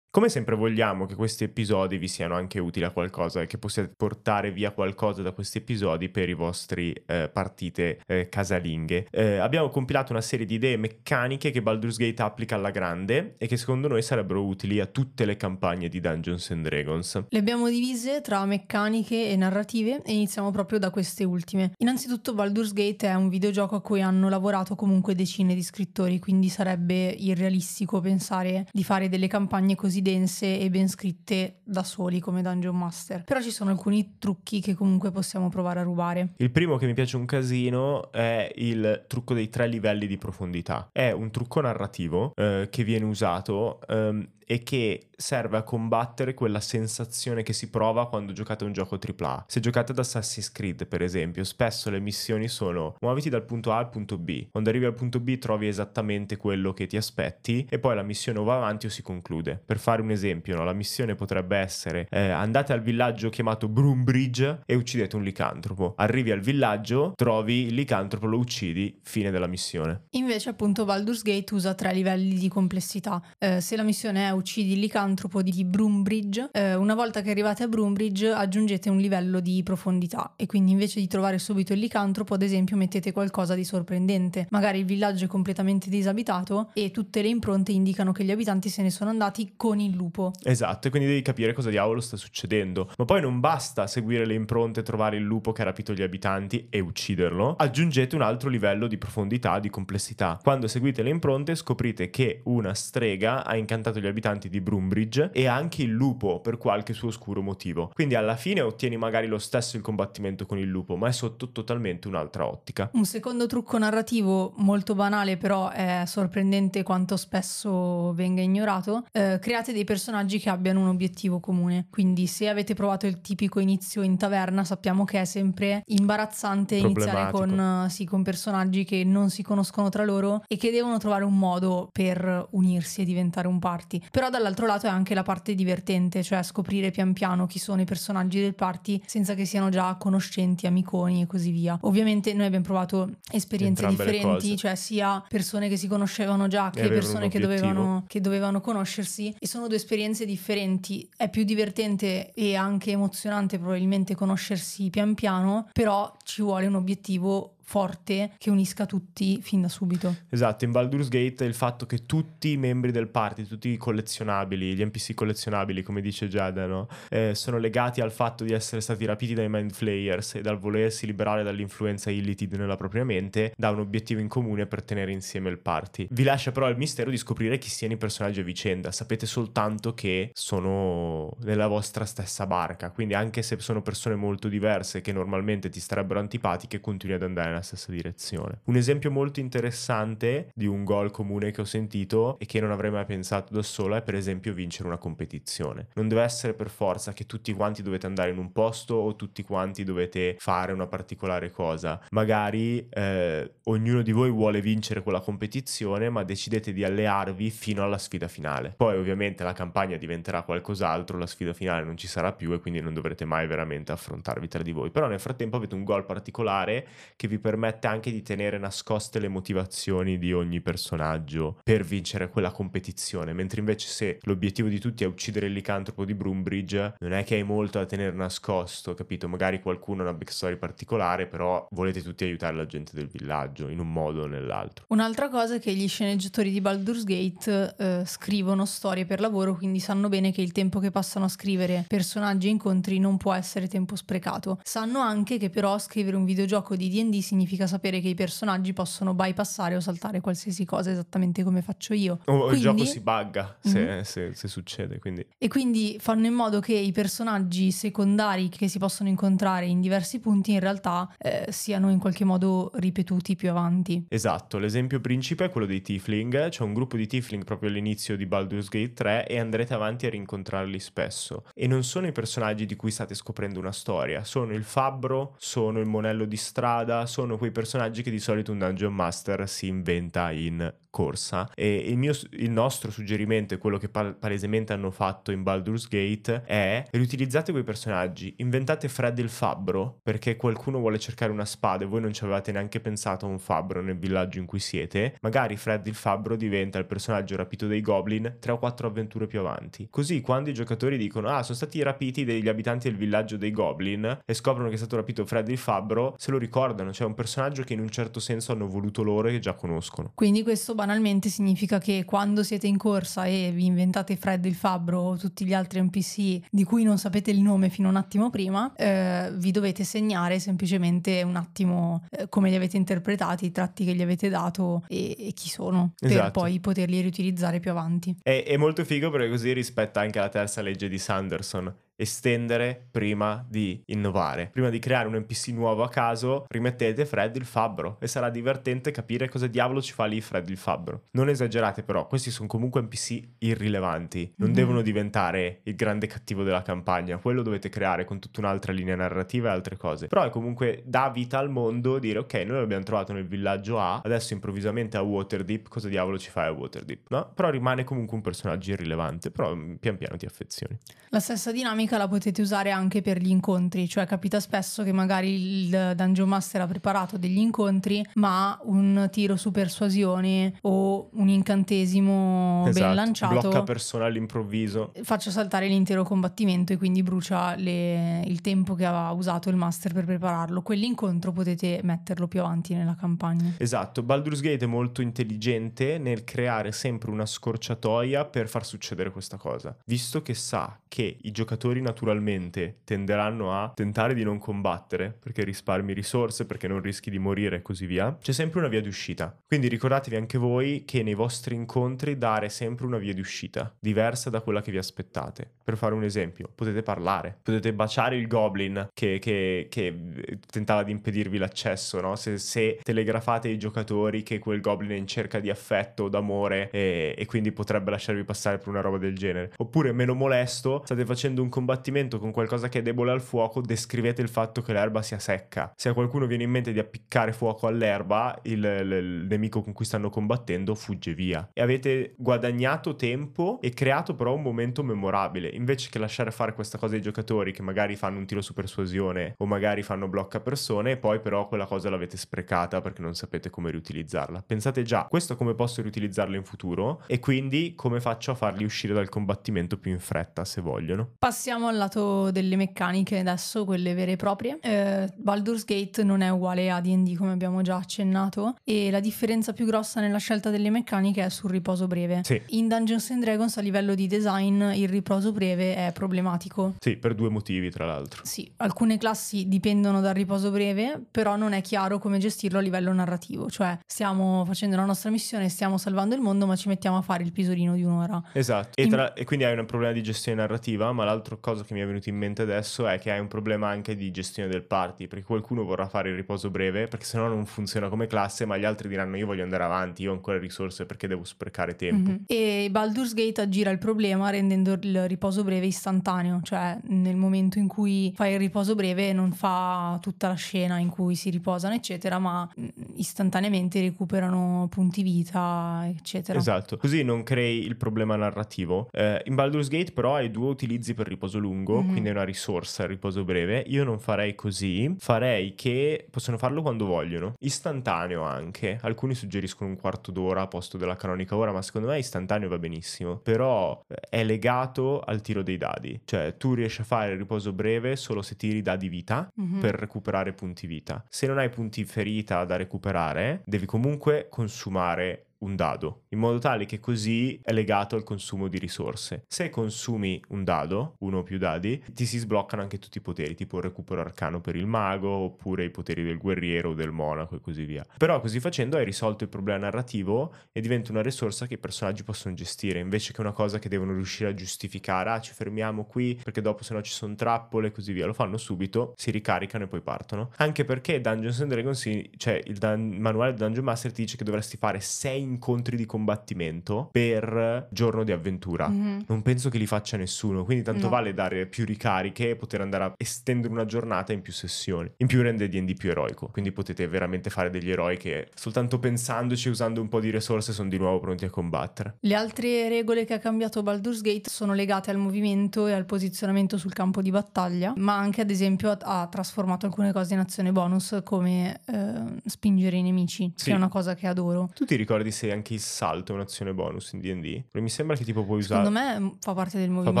Come sempre vogliamo che questi episodi vi siano anche utili a qualcosa e che possiate portare via qualcosa da questi episodi per i vostri eh, partite eh, casalinghe. Eh, abbiamo compilato una serie di idee meccaniche che Baldur's Gate applica alla grande e che secondo noi sarebbero utili a tutte le campagne di Dungeons and Dragons. Le abbiamo divise tra meccaniche e narrative e iniziamo proprio da queste ultime. Innanzitutto Baldur's Gate è un videogioco a cui hanno lavorato comunque decine di scrittori, quindi sarebbe irrealistico pensare di fare delle campagne così dense e ben scritte da soli come Dungeon Master. Però ci sono alcuni trucchi che comunque possiamo provare a rubare. Il primo che mi piace un casino è il trucco dei tre livelli di profondità. È un trucco narrativo eh, che viene usato ehm, e che serve a combattere quella sensazione che si prova quando giocate un gioco AAA. Se giocate ad Assassin's Creed, per esempio, spesso le missioni sono muoviti dal punto A al punto B. Quando arrivi al punto B trovi esattamente quello che ti aspetti e poi la missione o va avanti o si conclude. Per fare un esempio, no? la missione potrebbe essere eh, andate al villaggio chiamato Broombridge e uccidete un licantropo. Arrivi al villaggio, trovi il licantropo, lo uccidi, fine della missione. Invece appunto Baldur's Gate usa tre livelli di complessità. Eh, se la missione è uccidi il licantropo di Broombridge, eh, una volta che arrivate a Broombridge aggiungete un livello di profondità e quindi invece di trovare subito il licantropo, ad esempio, mettete qualcosa di sorprendente. Magari il villaggio è completamente disabitato e tutte le impronte indicano che gli abitanti se ne sono andati con il lupo. Esatto, e quindi devi capire cosa diavolo sta succedendo. Ma poi non basta seguire le impronte, trovare il lupo che ha rapito gli abitanti e ucciderlo, aggiungete un altro livello di profondità, di complessità. Quando seguite le impronte scoprite che una strega ha incantato gli abitanti abitanti di Broombridge e anche il lupo per qualche suo oscuro motivo. Quindi alla fine ottieni magari lo stesso il combattimento con il lupo, ma è sotto totalmente un'altra ottica. Un secondo trucco narrativo molto banale, però è sorprendente quanto spesso venga ignorato. Eh, create dei personaggi che abbiano un obiettivo comune. Quindi se avete provato il tipico inizio in taverna, sappiamo che è sempre imbarazzante iniziare con, sì, con personaggi che non si conoscono tra loro e che devono trovare un modo per unirsi e diventare un party. Però dall'altro lato è anche la parte divertente, cioè scoprire pian piano chi sono i personaggi del party senza che siano già conoscenti, amiconi e così via. Ovviamente noi abbiamo provato esperienze Entrambe differenti, cioè sia persone che si conoscevano già che persone che dovevano, che dovevano conoscersi e sono due esperienze differenti. È più divertente e anche emozionante probabilmente conoscersi pian piano, però ci vuole un obiettivo forte che unisca tutti fin da subito. Esatto, in Baldur's Gate il fatto che tutti i membri del party, tutti i collezionabili, gli NPC collezionabili, come dice Giada, no? eh, sono legati al fatto di essere stati rapiti dai Mind Flayers e dal volersi liberare dall'influenza Illithid nella propria mente, da un obiettivo in comune per tenere insieme il party. Vi lascia però il mistero di scoprire chi siano i personaggi a vicenda, sapete soltanto che sono nella vostra stessa barca, quindi anche se sono persone molto diverse che normalmente ti starebbero antipatiche, continui ad andare nella stessa direzione. Un esempio molto interessante di un goal comune che ho sentito e che non avrei mai pensato da solo è per esempio vincere una competizione. Non deve essere per forza che tutti quanti dovete andare in un posto o tutti quanti dovete fare una particolare cosa. Magari eh, ognuno di voi vuole vincere quella competizione ma decidete di allearvi fino alla sfida finale. Poi ovviamente la campagna diventerà qualcos'altro, la sfida finale non ci sarà più e quindi non dovrete mai veramente affrontarvi tra di voi. Però nel frattempo avete un goal particolare che vi permette anche di tenere nascoste le motivazioni di ogni personaggio per vincere quella competizione, mentre invece se l'obiettivo di tutti è uccidere il licantropo di Broombridge, non è che hai molto da tenere nascosto, capito? Magari qualcuno ha una backstory particolare, però volete tutti aiutare la gente del villaggio in un modo o nell'altro. Un'altra cosa è che gli sceneggiatori di Baldur's Gate eh, scrivono storie per lavoro, quindi sanno bene che il tempo che passano a scrivere personaggi e incontri non può essere tempo sprecato. Sanno anche che però scrivere un videogioco di D&D significa sapere che i personaggi possono bypassare o saltare qualsiasi cosa esattamente come faccio io. O quindi... il gioco si bugga se, mm-hmm. se, se succede. Quindi. E quindi fanno in modo che i personaggi secondari che si possono incontrare in diversi punti in realtà eh, siano in qualche modo ripetuti più avanti. Esatto, l'esempio principe è quello dei Tiefling. C'è un gruppo di Tiefling proprio all'inizio di Baldur's Gate 3 e andrete avanti a rincontrarli spesso. E non sono i personaggi di cui state scoprendo una storia, sono il fabbro, sono il monello di strada, sono sono quei personaggi che di solito un Dungeon Master si inventa in corsa e il, mio, il nostro suggerimento e quello che pal- palesemente hanno fatto in Baldur's Gate è riutilizzate quei personaggi, inventate Fred il fabbro perché qualcuno vuole cercare una spada e voi non ci avevate neanche pensato a un fabbro nel villaggio in cui siete, magari Fred il fabbro diventa il personaggio rapito dai goblin tre o quattro avventure più avanti. Così quando i giocatori dicono ah sono stati rapiti degli abitanti del villaggio dei goblin e scoprono che è stato rapito Fred il fabbro, se lo ricordano, cioè un personaggio che in un certo senso hanno voluto loro e che già conoscono. Quindi questo banalmente significa che quando siete in corsa e vi inventate Fred il fabbro o tutti gli altri NPC di cui non sapete il nome fino a un attimo prima, eh, vi dovete segnare semplicemente un attimo eh, come li avete interpretati, i tratti che gli avete dato e, e chi sono, esatto. per poi poterli riutilizzare più avanti. È, è molto figo perché così rispetta anche la terza legge di Sanderson estendere prima di innovare. Prima di creare un NPC nuovo a caso, rimettete Fred il fabbro e sarà divertente capire cosa diavolo ci fa lì Fred il fabbro. Non esagerate però, questi sono comunque NPC irrilevanti, non mm-hmm. devono diventare il grande cattivo della campagna, quello dovete creare con tutta un'altra linea narrativa e altre cose. Però è comunque da vita al mondo dire ok, noi l'abbiamo trovato nel villaggio A, adesso improvvisamente a Waterdeep, cosa diavolo ci fai a Waterdeep? No? Però rimane comunque un personaggio irrilevante, però mm, pian piano ti affezioni. La stessa dinamica tecnica la potete usare anche per gli incontri, cioè capita spesso che magari il Dungeon Master ha preparato degli incontri, ma un tiro su persuasione o un incantesimo esatto, ben lanciato blocca persone all'improvviso, faccia saltare l'intero combattimento e quindi brucia le, il tempo che aveva usato il master per prepararlo. Quell'incontro potete metterlo più avanti nella campagna. Esatto, Baldur's Gate è molto intelligente nel creare sempre una scorciatoia per far succedere questa cosa, visto che sa che i giocatori giocatori naturalmente tenderanno a tentare di non combattere perché risparmi risorse, perché non rischi di morire e così via, c'è sempre una via d'uscita. Quindi ricordatevi anche voi che nei vostri incontri dare sempre una via d'uscita, diversa da quella che vi aspettate. Per fare un esempio, potete parlare, potete baciare il goblin che, che, che tentava di impedirvi l'accesso, no? Se, se, telegrafate ai giocatori che quel goblin è in cerca di affetto o d'amore e, e quindi potrebbe lasciarvi passare per una roba del genere. Oppure, meno molesto, state facendo un combattimento combattimento con qualcosa che è debole al fuoco, descrivete il fatto che l'erba sia secca. Se a qualcuno viene in mente di appiccare fuoco all'erba, il, il, il nemico con cui stanno combattendo fugge via. E avete guadagnato tempo e creato però un momento memorabile. Invece che lasciare fare questa cosa ai giocatori che magari fanno un tiro su persuasione o magari fanno blocca persone e poi però quella cosa l'avete sprecata perché non sapete come riutilizzarla. Pensate già, questo come posso riutilizzarlo in futuro e quindi come faccio a farli uscire dal combattimento più in fretta se vogliono. Passiamo Passiamo al lato delle meccaniche adesso, quelle vere e proprie. Eh, Baldur's Gate non è uguale a D&D come abbiamo già accennato e la differenza più grossa nella scelta delle meccaniche è sul riposo breve. Sì. In Dungeons and Dragons a livello di design il riposo breve è problematico. Sì, per due motivi tra l'altro. Sì, alcune classi dipendono dal riposo breve, però non è chiaro come gestirlo a livello narrativo, cioè stiamo facendo la nostra missione, stiamo salvando il mondo, ma ci mettiamo a fare il pisolino di un'ora. Esatto, e, tra... e quindi hai un problema di gestione narrativa, ma l'altro cosa che mi è venuto in mente adesso è che hai un problema anche di gestione del party, perché qualcuno vorrà fare il riposo breve, perché sennò non funziona come classe, ma gli altri diranno io voglio andare avanti, io ho ancora risorse perché devo sprecare tempo. Mm-hmm. E Baldur's Gate aggira il problema rendendo il riposo breve istantaneo, cioè nel momento in cui fai il riposo breve non fa tutta la scena in cui si riposano, eccetera, ma mm, istantaneamente recuperano punti vita, eccetera. Esatto, così non crei il problema narrativo. Eh, in Baldur's Gate però hai due utilizzi per riposo lungo mm-hmm. quindi è una risorsa il riposo breve. Io non farei così, farei che possono farlo quando vogliono, istantaneo anche. Alcuni suggeriscono un quarto d'ora a posto della canonica ora, ma secondo me istantaneo va benissimo. Però eh, è legato al tiro dei dadi, cioè tu riesci a fare il riposo breve solo se tiri dadi vita mm-hmm. per recuperare punti vita. Se non hai punti ferita da recuperare, devi comunque consumare un dado, in modo tale che così è legato al consumo di risorse. Se consumi un dado, uno o più dadi, ti si sbloccano anche tutti i poteri, tipo il recupero arcano per il mago, oppure i poteri del guerriero o del monaco e così via. Però così facendo hai risolto il problema narrativo e diventa una risorsa che i personaggi possono gestire, invece che una cosa che devono riuscire a giustificare, ah ci fermiamo qui perché dopo se no ci sono trappole e così via. Lo fanno subito, si ricaricano e poi partono. Anche perché Dungeons and Dragons, cioè il dan- manuale del Dungeon Master ti dice che dovresti fare 6 incontri di combattimento per giorno di avventura. Mhm. Non penso che li faccia nessuno, quindi tanto No. vale dare più ricariche e poter andare a estendere una giornata in più sessioni. In più rende D&D più eroico, quindi potete veramente fare degli eroi che soltanto pensandoci e usando un po' di risorse sono di nuovo pronti a combattere. Le altre regole che ha cambiato Baldur's Gate sono legate al movimento e al posizionamento sul campo di battaglia, ma anche ad esempio ha, ha trasformato alcune cose in azione bonus come eh, spingere i nemici, Sì. che è una cosa che adoro. Tu ti ricordi se anche il salto è un'azione bonus in D&D? Mi sembra che tipo puoi usare... Secondo me mm, fa parte del Fa movimento.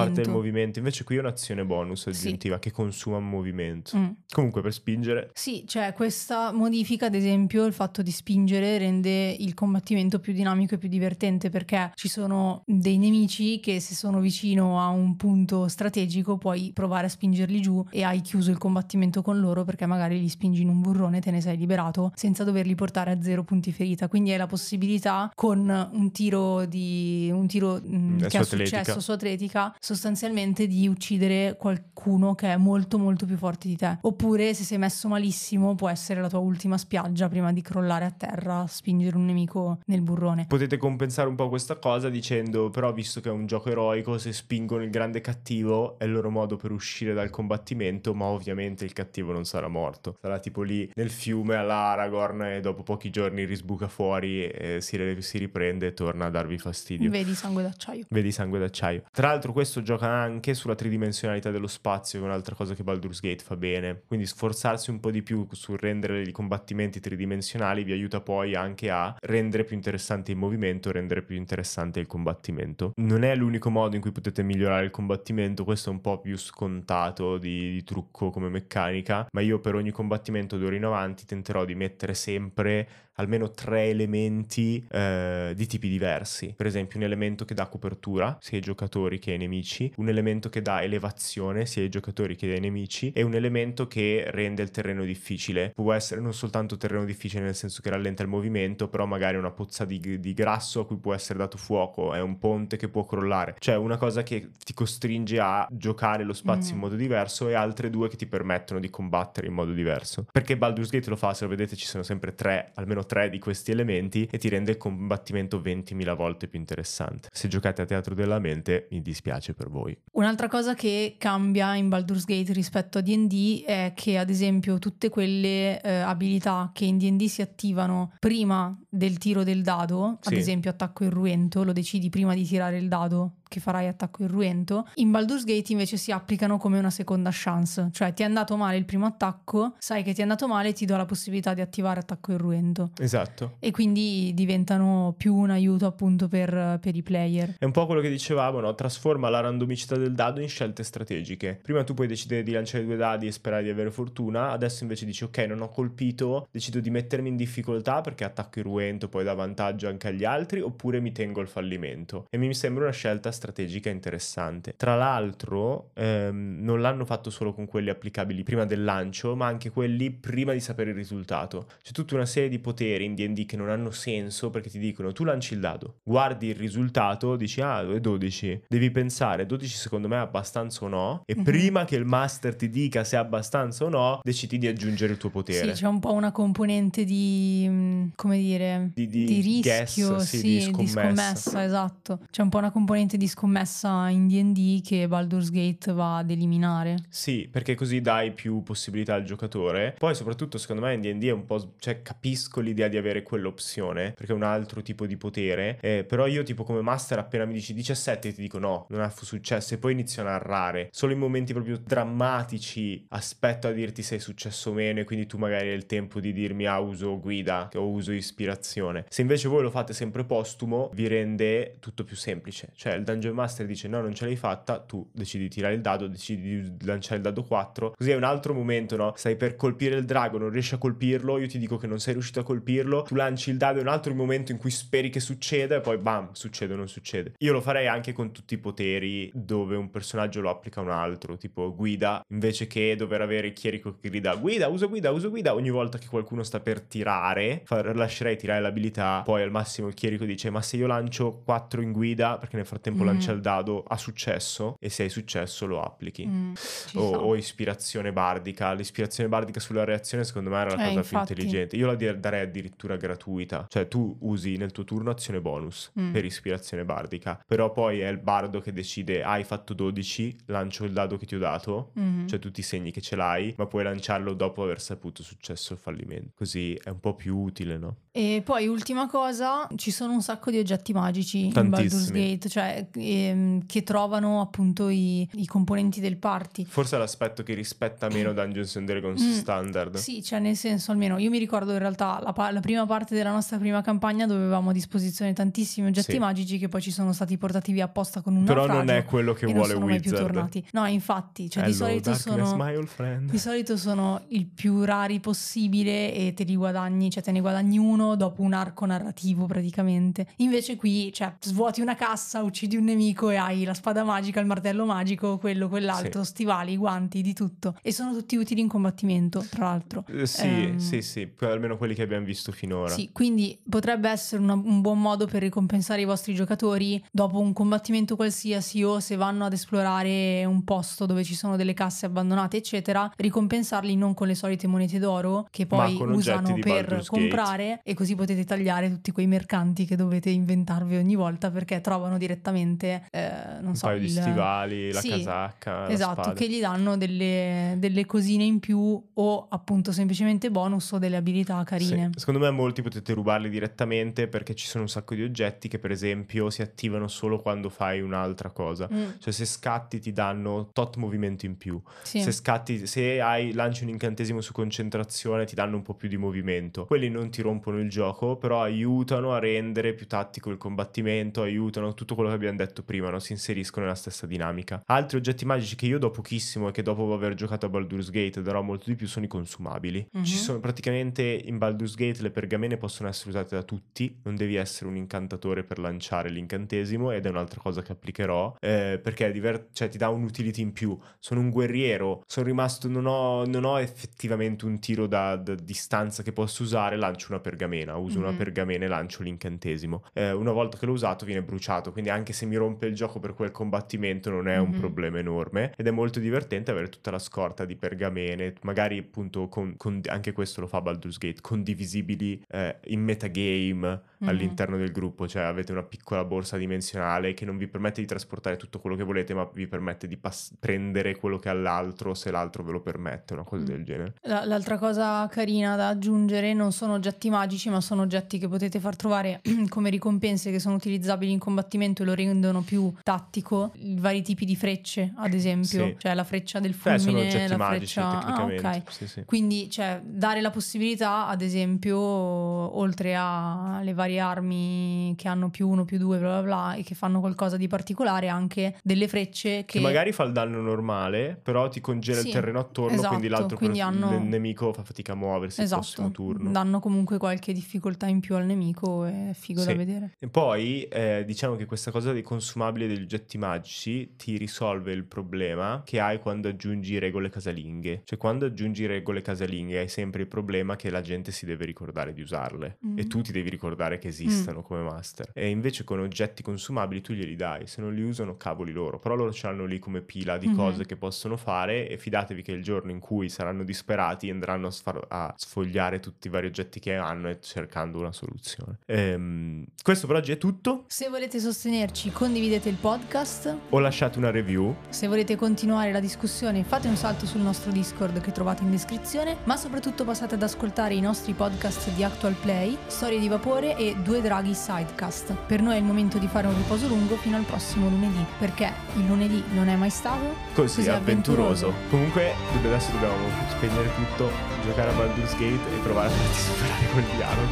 parte del movimento, invece qui è un'azione bonus aggiuntiva che consuma un movimento. Mm. Comunque per spingere Sì, cioè questa modifica, ad esempio, il fatto di spingere rende il combattimento più dinamico e più divertente perché ci sono dei nemici che se sono vicino a un punto strategico puoi provare a spingerli giù e hai chiuso il combattimento con loro perché magari li spingi in un burrone e te ne sei liberato senza doverli portare a zero punti ferita. Quindi hai la possibilità con un tiro di un tiro mm, Mm, che ha atletica. successo su atletica sostanzialmente di uccidere qualcuno che è molto molto più forte di te. Oppure se sei messo malissimo può essere la tua ultima spiaggia prima di crollare a terra, spingere un nemico nel burrone. potete compensare un po' questa cosa dicendo però visto che è un gioco eroico se spingono il grande cattivo è il loro modo per uscire dal combattimento ma ovviamente il cattivo non sarà morto sarà tipo lì nel fiume alla Aragorn e dopo pochi giorni risbuca fuori e si, si riprende e torna a darvi fastidio Vedi sangue d'acciaio. Vedi sangue d'acciaio. Tra l'altro, questo gioca anche sulla tridimensionalità dello spazio, che è un'altra cosa che Baldur's Gate fa bene. Quindi sforzarsi un po' di più sul rendere i combattimenti tridimensionali vi aiuta poi anche a rendere più interessante il movimento, rendere più interessante il combattimento. Non è l'unico modo in cui potete migliorare il combattimento, questo è un po' più scontato di, di trucco come meccanica, ma io per ogni combattimento d'ora in avanti tenterò di mettere sempre almeno tre elementi eh, di tipi diversi. Per esempio, un elemento che dà copertura sia ai giocatori che ai nemici, un elemento che dà elevazione sia ai giocatori che ai nemici e un elemento che rende il terreno difficile. Può essere non soltanto terreno difficile nel senso che rallenta il movimento, però magari una pozza di, di grasso a cui può essere dato fuoco, è un ponte che può crollare. Cioè una cosa che ti costringe a giocare lo spazio Mm. in modo diverso e altre due che ti permettono di combattere in modo diverso. Perché Baldur's Gate lo fa, se lo vedete ci sono sempre tre, almeno tre di questi elementi e ti rende il combattimento 20.000 volte più interessante. Se giocate a teatro della mente, mi dispiace per voi. Un'altra cosa che cambia in Baldur's Gate rispetto a D&D è che ad esempio tutte quelle eh, abilità che in D&D si attivano prima del tiro del dado, ad Sì. esempio attacco irruento, lo decidi prima di tirare il dado che farai attacco irruento, in Baldur's Gate invece si applicano come una seconda chance, cioè ti è andato male il primo attacco, sai che ti è andato male, ti do la possibilità di attivare attacco irruento Esatto. e quindi diventano più un aiuto appunto per, per i player. È un po' quello che dicevamo, no? Trasforma la randomicità del dado in scelte strategiche. Prima tu puoi decidere di lanciare due dadi e sperare di avere fortuna, adesso invece dici ok, non ho colpito, decido di mettermi in difficoltà perché attacco irruento poi dà vantaggio anche agli altri, oppure mi tengo il fallimento. E mi sembra una scelta strategica interessante. Tra l'altro, ehm, non l'hanno fatto solo con quelli applicabili prima del lancio, ma anche quelli prima di sapere il risultato. C'è tutta una serie di poteri in D&D che non hanno senso perché ti dicono tu lanci il dado, guardi il risultato, dici ah è 12, devi pensare 12 secondo me è abbastanza o no e Mhm. prima che il master ti dica se è abbastanza o no decidi di aggiungere il tuo potere. Sì, c'è un po' una componente di, mm, come dire, Di- di rischio, guess, sì, sì, di di scommessa. scommessa, esatto. C'è un po' una componente di scommessa in D&D che Baldur's Gate va ad eliminare. Sì, perché così dai più possibilità al giocatore. Poi, soprattutto, secondo me in DD è un po'. cioè, capisco l'idea di avere quell'opzione, perché è un altro tipo di potere. eh, però io, tipo, come master, appena mi dici 17, ti dico no, non ha successo. E poi inizio a narrare. Solo in momenti proprio drammatici aspetto a dirti se è successo o meno. E quindi tu magari hai il tempo di dirmi ah, uso guida o uso ispirazione. Se invece voi lo fate sempre postumo, vi rende tutto più semplice. Cioè, il Dungeon Master dice no, non ce l'hai fatta, tu decidi di tirare il dado, decidi di lanciare il dado 4. Così è un altro momento, no? Stai per colpire il drago, non riesci a colpirlo, io ti dico che non sei riuscito a colpirlo, tu lanci il dado, è un altro momento in cui speri che succeda e poi bam, succede o non succede. Io lo farei anche con tutti i poteri dove un personaggio lo applica a un altro, tipo guida, invece che dover avere il chierico che grida guida, uso guida, uso guida, ogni volta che qualcuno sta per tirare, far- lascerei tirare l'abilità, poi al massimo il chierico dice ma se io lancio 4 in guida, perché nel frattempo Mm. lancia il dado a successo e se hai successo lo applichi. Mm, O, o ispirazione bardica. L'ispirazione bardica sulla reazione, secondo me, era la Eh, cosa più infatti. intelligente. Io la darei addirittura gratuita. Cioè, tu usi nel tuo turno azione bonus Mm. per ispirazione bardica. Però poi è il bardo che decide: hai fatto 12, lancio il dado che ti ho dato. Mhm. Cioè, tu ti segni che ce l'hai, ma puoi lanciarlo dopo aver saputo successo o fallimento. Così è un po' più utile, no? E poi ultima cosa, ci sono un sacco di oggetti magici in Baldur's Tantissimi. Gate, cioè ehm, che trovano appunto i, i componenti del party. Forse è l'aspetto che rispetta meno Dungeons and Dragons Mm, standard. Sì, cioè nel senso almeno io mi ricordo in realtà la, pa- la prima parte della nostra prima campagna dove avevamo a disposizione tantissimi oggetti Sì. magici che poi ci sono stati portati via apposta con un Però non è quello che e non vuole sono mai più Wizard. tornati. No, infatti, cioè di Hello, solito darkness, sono di solito sono il più rari possibile e te li guadagni, cioè te ne guadagni uno dopo un arco narrativo praticamente. Invece qui, cioè, svuoti una cassa, uccidi un nemico e hai la spada magica, il martello magico, quello, quell'altro, stivali, guanti, di tutto. E sono tutti utili in combattimento, tra l'altro. Eh, sì, Ehm, sì, sì, almeno quelli che abbiamo visto finora. Sì, quindi potrebbe essere una- un buon modo per ricompensare i vostri giocatori dopo un combattimento qualsiasi o se vanno ad esplorare un posto dove ci sono delle casse abbandonate, eccetera, ricompensarli non con le solite monete d'oro che poi usano per comprare e così potete tagliare tutti quei mercanti che dovete inventarvi ogni volta perché trovano direttamente, eh, non Un so, paio di il- stivali, la Sì, casacca, la Esatto, spada. che gli danno delle, delle cosine in più o appunto semplicemente bonus o delle abilità carine. Sì, Secondo me molti potete rubarli direttamente perché ci sono un sacco di oggetti che per esempio si attivano solo quando fai un'altra cosa. Mm, Cioè se scatti ti danno tot movimento in più. sì. Se scatti, se hai, lanci un incantesimo su concentrazione ti danno un po' più di movimento. Quelli non ti rompono il gioco, però aiutano a rendere più tattico il combattimento, aiutano tutto quello che abbiamo detto prima, no? si inseriscono nella stessa dinamica. Altri oggetti magici che io do pochissimo e che dopo aver giocato a Baldur's Gate darò molto di più sono i consumabili. Mhm. Ci sono praticamente in Baldur's Gate le pergamene possono essere usate da tutti, non devi essere un incantatore per lanciare l'incantesimo ed è un'altra cosa che applicherò eh, perché diver- cioè, ti dà un utility in più. Sono un guerriero, sono rimasto, non ho, non ho effettivamente un tiro da, da distanza che posso usare, lancio una pergamena, uso una Mhm. pergamena e lancio l'incantesimo. Eh, una volta che l'ho usato viene bruciato, quindi anche se mi rompe il gioco per quel combattimento non è un Mhm. problema enorme ed è molto divertente avere tutta la scorta di pergamene, magari appunto con, con- anche questo lo fa Baldur's Gate, condivisibili eh, in metagame Mhm. all'interno del gruppo, cioè avete una piccola borsa dimensionale che non vi permette di trasportare tutto quello che volete, ma vi permette di pass- prendere quello che ha l'altro se l'altro ve lo permette, una cosa Mm. del genere. La- L'altra cosa carina da aggiungere non sono oggetti magici, ma sono oggetti che potete far trovare come ricompense che sono utilizzabili in combattimento e lo rendono più tattico. I vari tipi di frecce, ad esempio, Sì. cioè la freccia del fulmine, sono la magici freccia. Ah, ok. Sì, sì. Quindi, cioè, dare la possibilità, ad esempio, oltre alle varie armi che hanno più uno, più due, bla bla bla, e che fanno qualcosa di particolare, anche delle frecce che, Che magari fa il danno normale, però ti congela il terreno attorno, esatto, quindi l'altro quindi hanno- il nemico fa fatica a muoversi il prossimo esatto, turno. danno comunque qualche difficoltà in più al nemico, è figo da Sì. vedere. E poi eh, diciamo che questa cosa dei consumabili e degli oggetti magici ti risolve il problema che hai quando aggiungi regole casalinghe. Cioè quando aggiungi regole casalinghe hai sempre il problema che la gente si deve ricordare di usarle Mm. e tu ti devi ricordare che esistono come master. E invece con oggetti consumabili tu glieli dai, se non li usano cavoli loro, però loro ce l'hanno lì come pila di Mhm. cose che possono fare e fidatevi che il giorno in cui saranno disperati andranno a, sfar- a sfogliare tutti i vari oggetti che hanno e cercando una soluzione. Ehm, questo per oggi è tutto. Se volete sostenerci, condividete il podcast. O lasciate una review. Se volete continuare la discussione, fate un salto sul nostro Discord che trovate in descrizione, ma soprattutto passate ad ascoltare i nostri podcast di Actual Play, Storie di Vapore e Due Draghi Sidecast. Per noi è il momento di fare un riposo lungo fino al prossimo lunedì, perché il lunedì non è mai stato Così, Così avventuroso. avventuroso. Comunque adesso dobbiamo spegnere tutto, giocare a Baldur's Gate e provare a farti superare quel dialogo.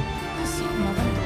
Ah sì, ma tanto